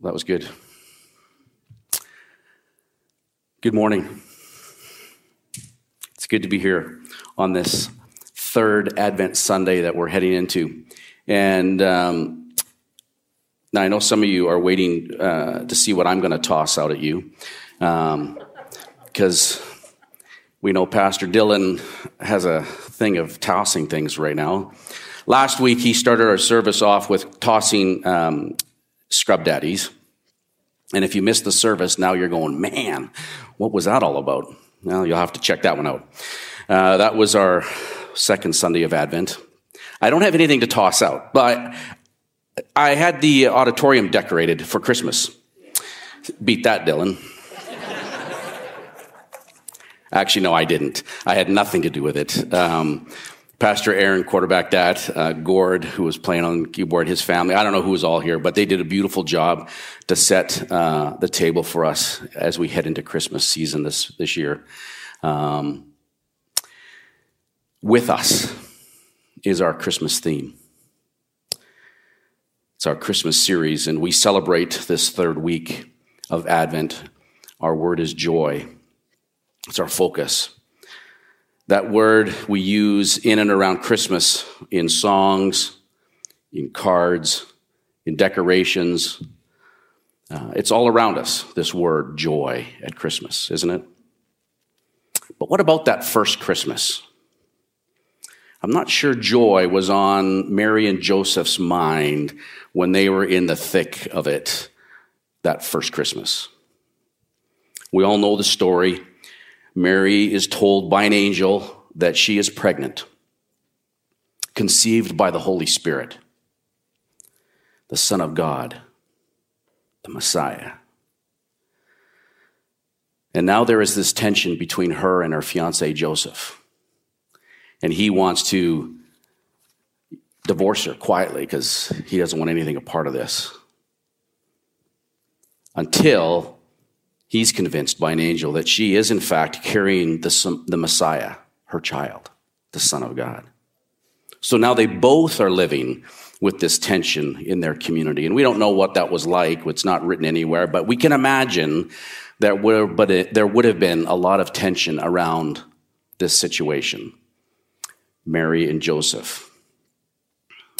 That was good. Good morning. It's good to be here on this third Advent Sunday that we're heading into. And um, now I know some of you are waiting uh, to see what I'm going to toss out at you. Because um, we know Pastor Dylan has a thing of tossing things right now. Last week, he started our service off with tossing um, scrub daddies. And if you missed the service, now you're going, man, what was that all about? Well, you'll have to check that one out. Uh, that was our second Sunday of Advent. I don't have anything to toss out, but I had the auditorium decorated for Christmas. Beat that, Dylan. Actually, no, I didn't. I had nothing to do with it. Um, Pastor Aaron quarterbacked that. Uh, Gord, who was playing on keyboard, his family. I don't know who was all here, but they did a beautiful job to set uh, the table for us as we head into Christmas season this this year. Um, with us is our Christmas theme. It's our Christmas series, and we celebrate this third week of Advent. Our word is joy. It's our focus. That word we use in and around Christmas in songs, in cards, in decorations. Uh, it's all around us, this word joy at Christmas, isn't it? But what about that first Christmas? I'm not sure joy was on Mary and Joseph's mind when they were in the thick of it that first Christmas. We all know the story. Mary is told by an angel that she is pregnant, conceived by the Holy Spirit, the Son of God, the Messiah. And now there is this tension between her and her fiance Joseph. And he wants to divorce her quietly because he doesn't want anything a part of this. Until he's convinced by an angel that she is, in fact, carrying the, the Messiah, her child, the Son of God. So now they both are living with this tension in their community. And we don't know what that was like. It's not written anywhere, but we can imagine that would, but it, there would have been a lot of tension around this situation. Mary and Joseph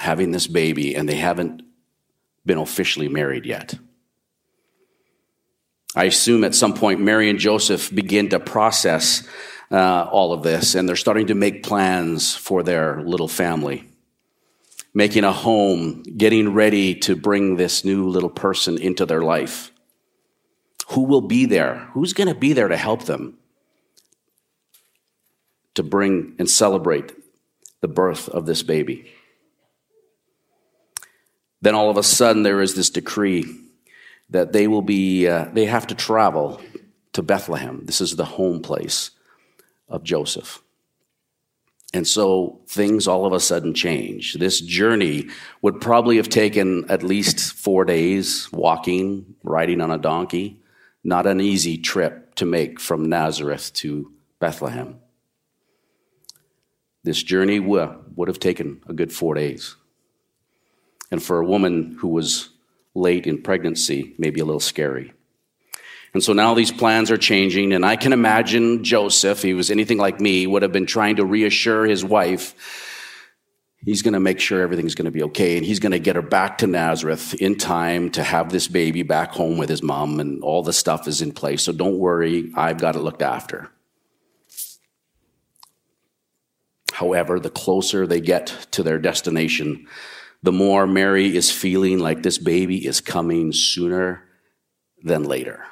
having this baby, and they haven't been officially married yet. I assume at some point Mary and Joseph begin to process uh, all of this, and they're starting to make plans for their little family, making a home, getting ready to bring this new little person into their life. Who will be there? Who's going to be there to help them to bring and celebrate the birth of this baby? Then all of a sudden, there is this decree that they will be, uh, they have to travel to Bethlehem. This is the home place of Joseph. And so things all of a sudden change. This journey would probably have taken at least four days walking, riding on a donkey. Not an easy trip to make from Nazareth to Bethlehem. This journey would have taken a good four days. And for a woman who was late in pregnancy may be a little scary. And so now these plans are changing, and I can imagine Joseph, he was anything like me, would have been trying to reassure his wife he's going to make sure everything's going to be okay, and he's going to get her back to Nazareth in time to have this baby back home with his mom, and all the stuff is in place. So don't worry, I've got it looked after. However, the closer they get to their destination, the more Mary is feeling like this baby is coming sooner than later.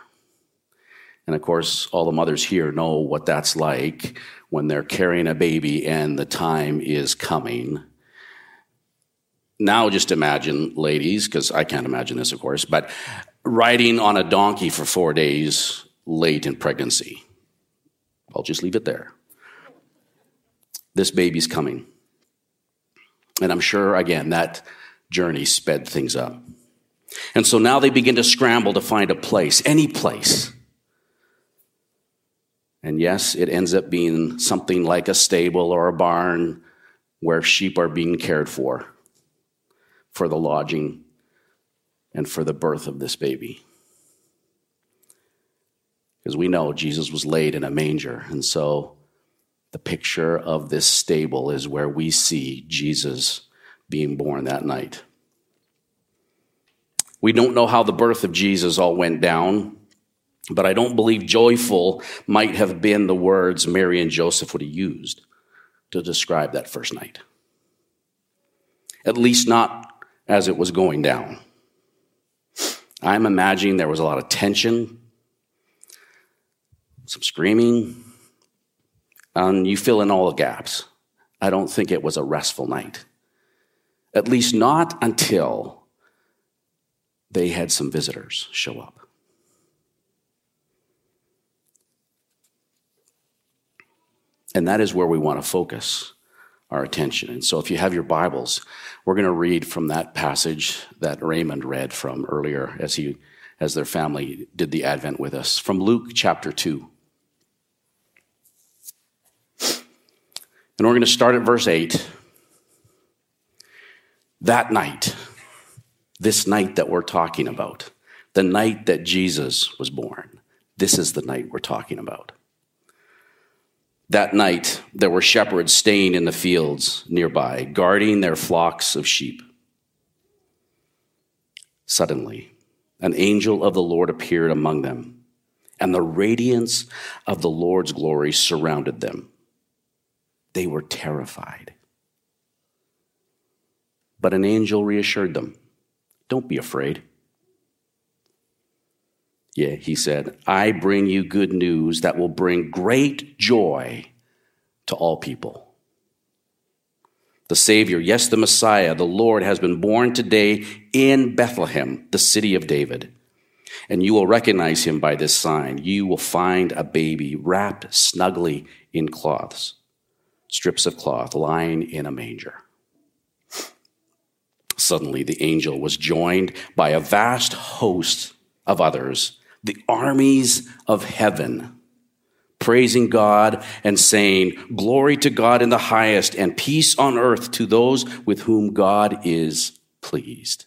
And of course, all the mothers here know what that's like when they're carrying a baby and the time is coming. Now, just imagine, ladies, because I can't imagine this, of course, but riding on a donkey for four days late in pregnancy. I'll just leave it there. This baby's coming. And I'm sure, again, that journey sped things up. And so now they begin to scramble to find a place, any place. And yes, it ends up being something like a stable or a barn where sheep are being cared for, for the lodging and for the birth of this baby. Because we know Jesus was laid in a manger, and so the picture of this stable is where we see Jesus being born that night. We don't know how the birth of Jesus all went down, but I don't believe joyful might have been the words Mary and Joseph would have used to describe that first night. At least not as it was going down. I'm imagining there was a lot of tension, some screaming, and you fill in all the gaps. I don't think it was a restful night. At least not until they had some visitors show up. And that is where we want to focus our attention. And so if you have your Bibles, we're going to read from that passage that Raymond read from earlier as he as their family did the advent with us from Luke chapter 2. And we're going to start at verse 8. That night, this night that we're talking about, the night that Jesus was born, this is the night we're talking about. That night, there were shepherds staying in the fields nearby, guarding their flocks of sheep. Suddenly, an angel of the Lord appeared among them, and the radiance of the Lord's glory surrounded them. They were terrified. But an angel reassured them Don't be afraid. Yeah, he said, I bring you good news that will bring great joy to all people. The Savior, yes, the Messiah, the Lord, has been born today in Bethlehem, the city of David. And you will recognize him by this sign. You will find a baby wrapped snugly in cloths, strips of cloth, lying in a manger. Suddenly, the angel was joined by a vast host of others the armies of heaven, praising God and saying, Glory to God in the highest, and peace on earth to those with whom God is pleased.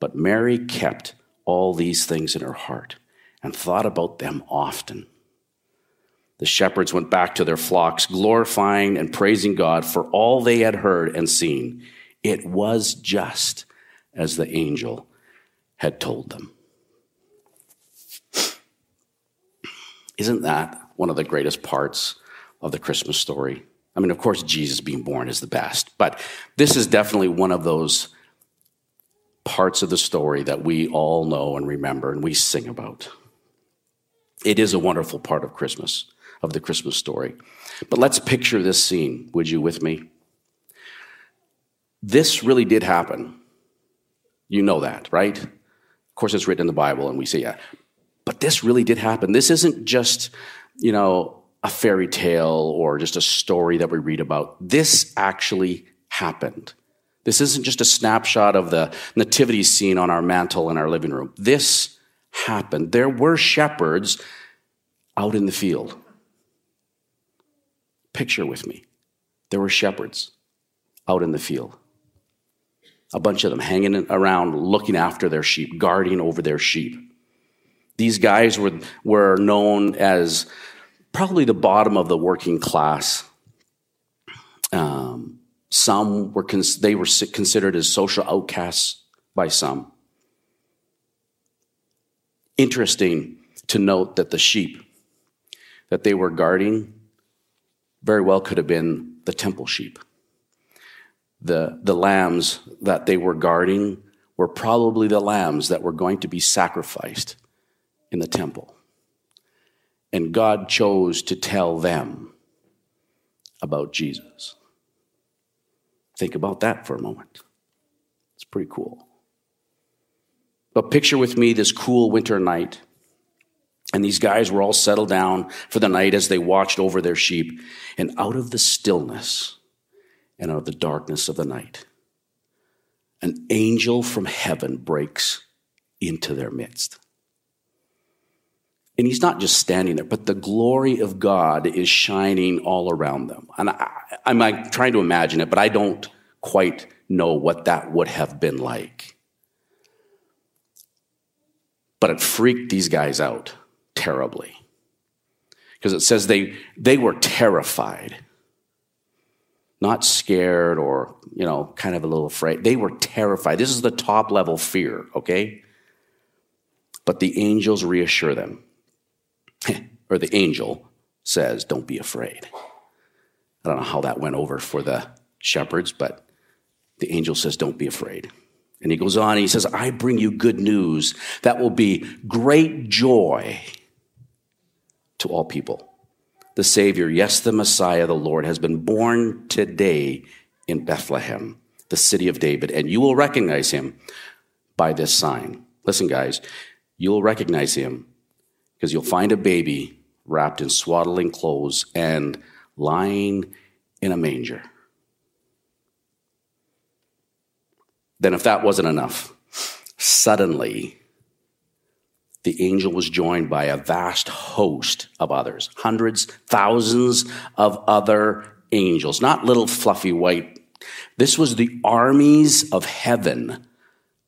But Mary kept all these things in her heart and thought about them often. The shepherds went back to their flocks, glorifying and praising God for all they had heard and seen. It was just as the angel had told them. Isn't that one of the greatest parts of the Christmas story? I mean, of course, Jesus being born is the best, but this is definitely one of those parts of the story that we all know and remember and we sing about. It is a wonderful part of Christmas, of the Christmas story. But let's picture this scene, would you, with me? This really did happen. You know that, right? Of course, it's written in the Bible, and we say, yeah. But this really did happen. This isn't just, you know, a fairy tale or just a story that we read about. This actually happened. This isn't just a snapshot of the nativity scene on our mantle in our living room. This happened. There were shepherds out in the field. Picture with me. There were shepherds out in the field a bunch of them hanging around looking after their sheep, guarding over their sheep. These guys were, were known as probably the bottom of the working class. Um, some were cons- they were considered as social outcasts by some. Interesting to note that the sheep that they were guarding very well could have been the temple sheep the, the lambs that they were guarding were probably the lambs that were going to be sacrificed in the temple. And God chose to tell them about Jesus. Think about that for a moment. It's pretty cool. But picture with me this cool winter night. And these guys were all settled down for the night as they watched over their sheep. And out of the stillness and out of the darkness of the night, an angel from heaven breaks into their midst. And he's not just standing there, but the glory of God is shining all around them. And I, am like trying to imagine it, but I don't quite know what that would have been like. But it freaked these guys out terribly. Because it says they, they were terrified. Not scared or, you know, kind of a little afraid. They were terrified. This is the top level fear, okay? But the angels reassure them. or the angel says, Don't be afraid. I don't know how that went over for the shepherds, but the angel says, Don't be afraid. And he goes on and he says, I bring you good news that will be great joy to all people. The Savior, yes, the Messiah, the Lord, has been born today in Bethlehem, the city of David, and you will recognize him by this sign. Listen, guys, you'll recognize him because you'll find a baby wrapped in swaddling clothes and lying in a manger. Then, if that wasn't enough, suddenly the angel was joined by a vast host of others, hundreds, thousands of other angels, not little fluffy white. This was the armies of heaven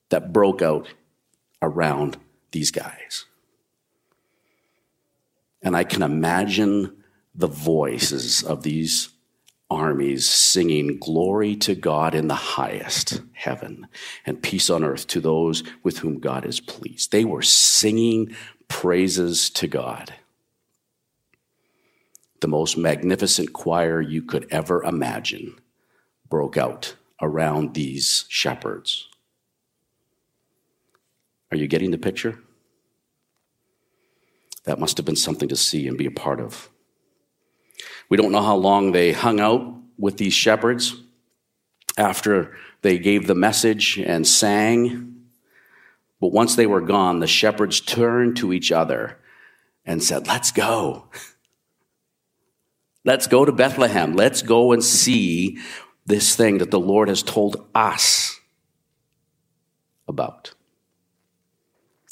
that broke out around these guys. And I can imagine the voices of these armies singing glory to God in the highest heaven and peace on earth to those with whom God is pleased. They were singing praises to God. The most magnificent choir you could ever imagine broke out around these shepherds. Are you getting the picture? That must have been something to see and be a part of. We don't know how long they hung out with these shepherds after they gave the message and sang. But once they were gone, the shepherds turned to each other and said, Let's go. Let's go to Bethlehem. Let's go and see this thing that the Lord has told us about.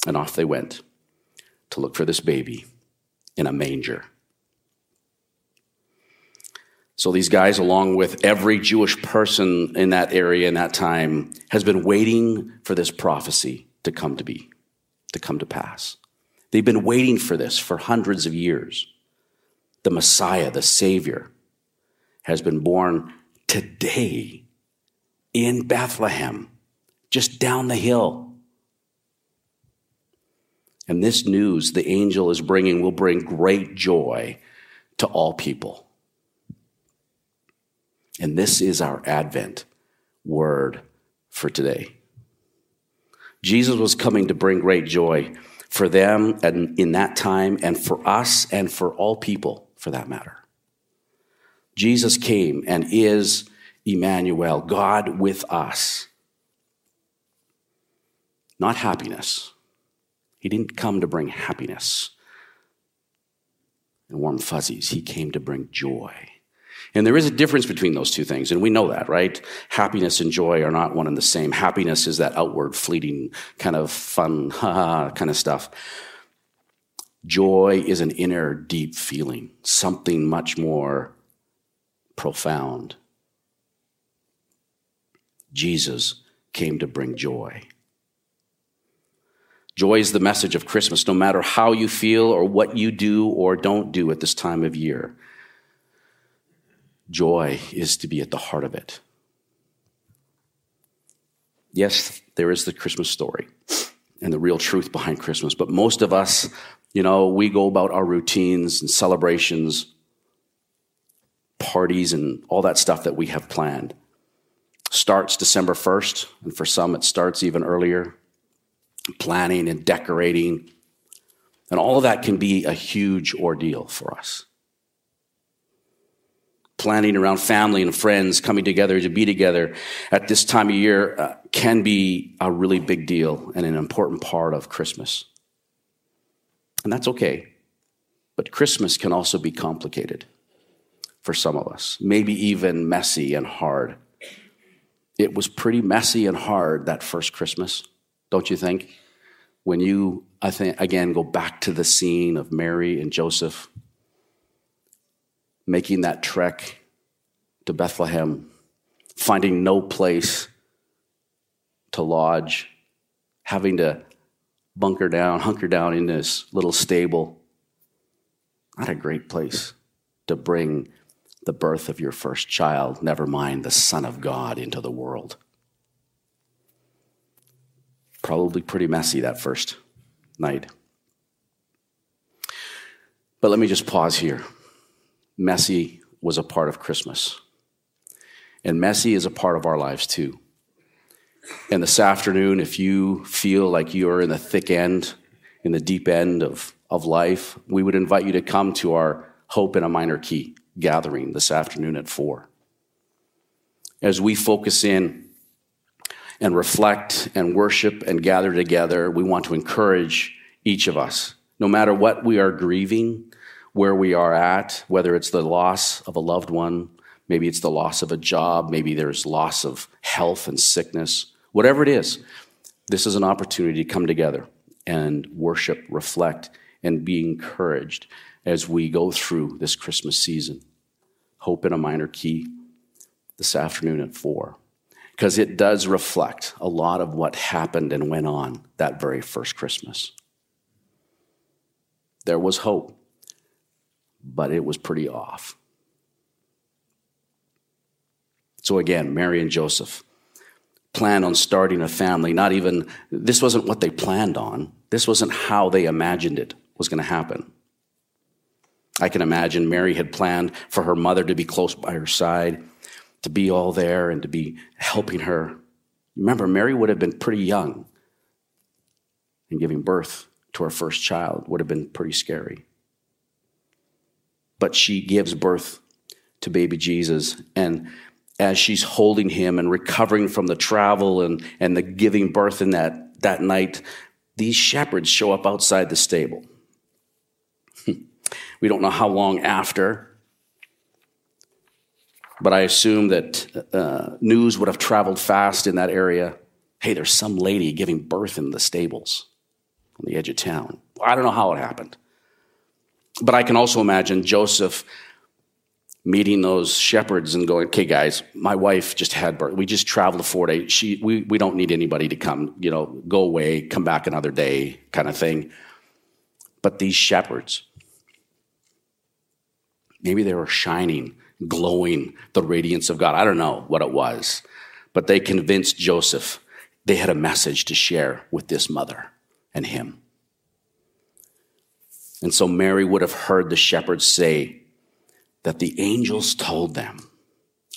And off they went to look for this baby in a manger. So these guys, along with every Jewish person in that area in that time, has been waiting for this prophecy to come to be, to come to pass. They've been waiting for this for hundreds of years. The Messiah, the Savior, has been born today in Bethlehem, just down the hill. And this news the angel is bringing will bring great joy to all people. And this is our Advent word for today. Jesus was coming to bring great joy for them and in that time and for us and for all people for that matter. Jesus came and is Emmanuel, God with us. Not happiness. He didn't come to bring happiness and warm fuzzies. He came to bring joy. And there is a difference between those two things, and we know that, right? Happiness and joy are not one and the same. Happiness is that outward, fleeting, kind of fun, ha ha kind of stuff. Joy is an inner, deep feeling, something much more profound. Jesus came to bring joy. Joy is the message of Christmas, no matter how you feel or what you do or don't do at this time of year. Joy is to be at the heart of it. Yes, there is the Christmas story and the real truth behind Christmas, but most of us, you know, we go about our routines and celebrations, parties, and all that stuff that we have planned. Starts December 1st, and for some it starts even earlier. Planning and decorating, and all of that can be a huge ordeal for us. planning around family and friends coming together to be together at this time of year uh, can be a really big deal and an important part of Christmas. And that's okay. But Christmas can also be complicated for some of us, maybe even messy and hard. It was pretty messy and hard that first Christmas, don't you think? When you, I think, again, go back to the scene of Mary and Joseph making that trek to Bethlehem, finding no place to lodge, having to bunker down, hunker down in this little stable. Not a great place to bring the birth of your first child, never mind the Son of God, into the world. Probably pretty messy that first night. But let me just pause here. Messy was a part of Christmas. And messy is a part of our lives too. And this afternoon, if you feel like you're in the thick end, in the deep end of, of life, we would invite you to come to our Hope in a Minor Key gathering this afternoon at 4. As we focus in and reflect and worship and gather together, we want to encourage each of us, no matter what we are grieving, where we are at, whether it's the loss of a loved one, maybe it's the loss of a job, maybe there's loss of health and sickness, whatever it is, this is an opportunity to come together and worship, reflect, and be encouraged as we go through this Christmas season. Hope in a minor key this afternoon at four, because it does reflect a lot of what happened and went on that very first Christmas. There was hope but it was pretty off. So again, Mary and Joseph planned on starting a family. Not even, this wasn't what they planned on. This wasn't how they imagined it was going to happen. I can imagine Mary had planned for her mother to be close by her side, to be all there and to be helping her. Remember, Mary would have been pretty young, and giving birth to her first child would have been pretty scary but she gives birth to baby Jesus. And as she's holding him and recovering from the travel and, and the giving birth in that, that night, these shepherds show up outside the stable. we don't know how long after, but I assume that uh, news would have traveled fast in that area. Hey, there's some lady giving birth in the stables on the edge of town. I don't know how it happened. But I can also imagine Joseph meeting those shepherds and going, okay, guys, my wife just had birth. We just traveled four days. She, we, we don't need anybody to come, you know, go away, come back another day kind of thing. But these shepherds, maybe they were shining, glowing the radiance of God. I don't know what it was, but they convinced Joseph they had a message to share with this mother and him. And so Mary would have heard the shepherds say that the angels told them,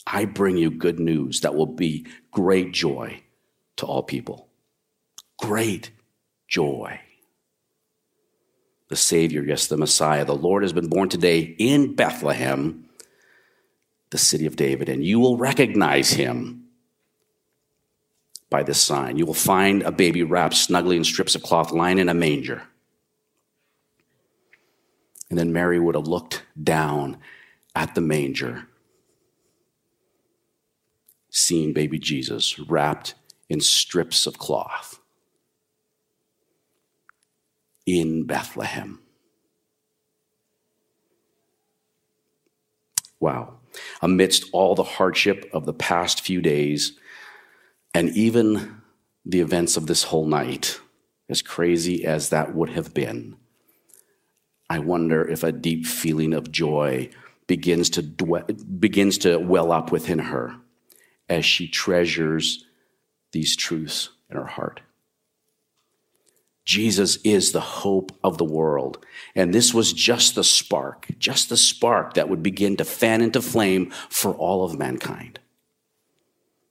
I bring you good news that will be great joy to all people. Great joy. The Savior, yes, the Messiah, the Lord has been born today in Bethlehem, the city of David, and you will recognize him by this sign. You will find a baby wrapped snugly in strips of cloth lying in a manger. And then Mary would have looked down at the manger, seeing baby Jesus wrapped in strips of cloth in Bethlehem. Wow. Amidst all the hardship of the past few days, and even the events of this whole night, as crazy as that would have been, I wonder if a deep feeling of joy begins to, begins to well up within her as she treasures these truths in her heart. Jesus is the hope of the world. And this was just the spark, just the spark that would begin to fan into flame for all of mankind.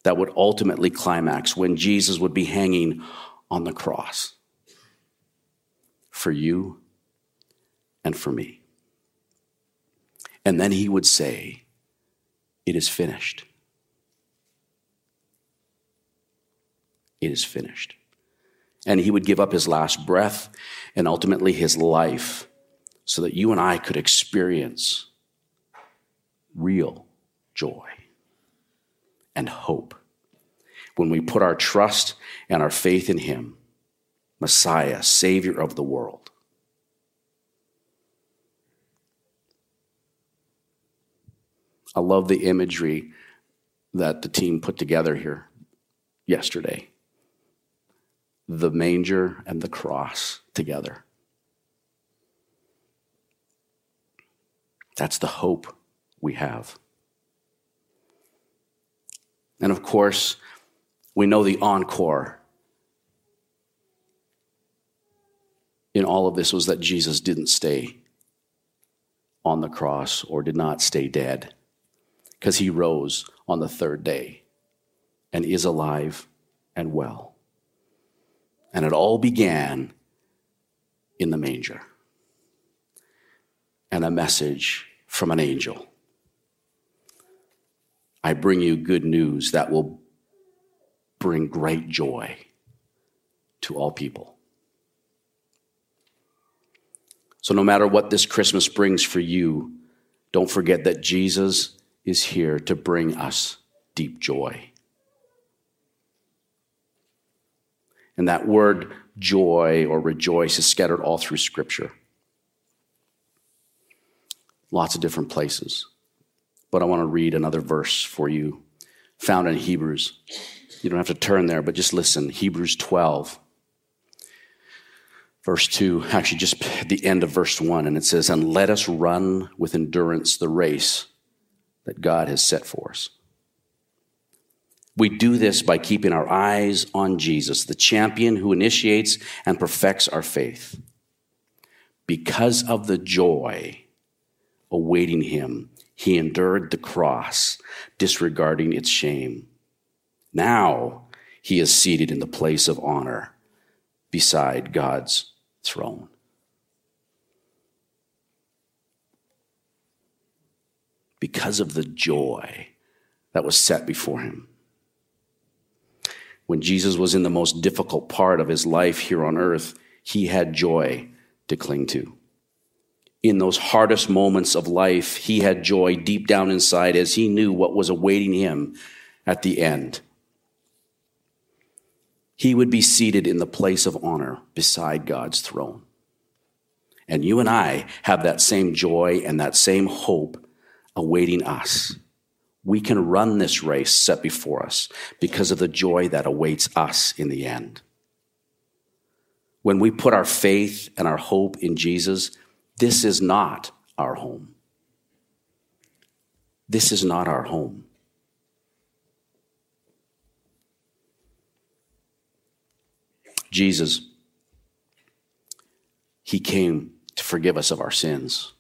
That would ultimately climax when Jesus would be hanging on the cross for you and for me. And then he would say, It is finished. It is finished. And he would give up his last breath and ultimately his life so that you and I could experience real joy and hope when we put our trust and our faith in him, Messiah, Savior of the world. I love the imagery that the team put together here yesterday the manger and the cross together. That's the hope we have. And of course, we know the encore in all of this was that Jesus didn't stay on the cross or did not stay dead because he rose on the third day and is alive and well. And it all began in the manger and a message from an angel. I bring you good news that will bring great joy to all people. So, no matter what this Christmas brings for you, don't forget that Jesus is here to bring us deep joy. And that word joy or rejoice is scattered all through Scripture. Lots of different places. But I want to read another verse for you found in Hebrews. You don't have to turn there, but just listen. Hebrews 12, verse 2, actually, just the end of verse 1, and it says, And let us run with endurance the race that God has set for us. We do this by keeping our eyes on Jesus, the champion who initiates and perfects our faith. Because of the joy awaiting him, he endured the cross, disregarding its shame. Now he is seated in the place of honor beside God's throne. Because of the joy that was set before him when Jesus was in the most difficult part of his life here on earth, he had joy to cling to. In those hardest moments of life, he had joy deep down inside as he knew what was awaiting him at the end. He would be seated in the place of honor beside God's throne. And you and I have that same joy and that same hope awaiting us we can run this race set before us because of the joy that awaits us in the end. When we put our faith and our hope in Jesus, this is not our home. This is not our home. Jesus, He came to forgive us of our sins,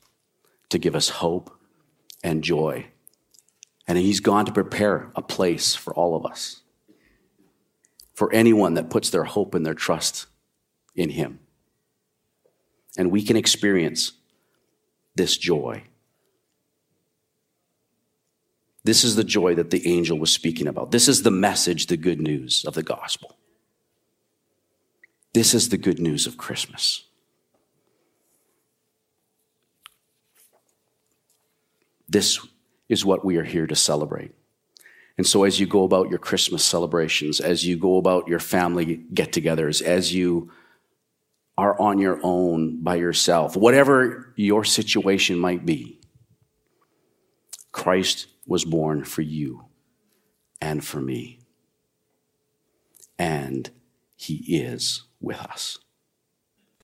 to give us hope and joy and he's gone to prepare a place for all of us, for anyone that puts their hope and their trust in him. And we can experience this joy. This is the joy that the angel was speaking about. This is the message, the good news of the gospel. This is the good news of Christmas. This is what we are here to celebrate. And so, as you go about your Christmas celebrations, as you go about your family get togethers, as you are on your own by yourself, whatever your situation might be, Christ was born for you and for me. And he is with us.